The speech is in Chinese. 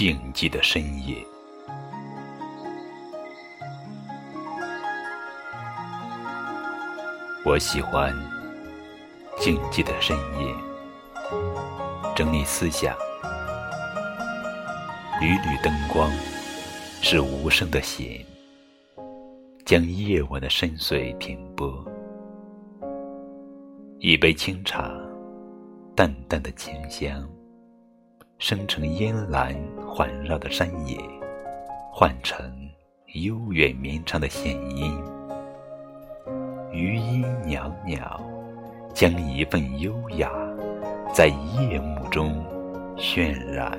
静寂的深夜。我喜欢静寂的深夜，整理思想，缕缕灯光是无声的弦，将夜晚的深邃停拨。一杯清茶，淡淡的清香，生成烟岚环绕的山野，换成悠远绵长的弦音。余音袅袅，将一份优雅在夜幕中渲染。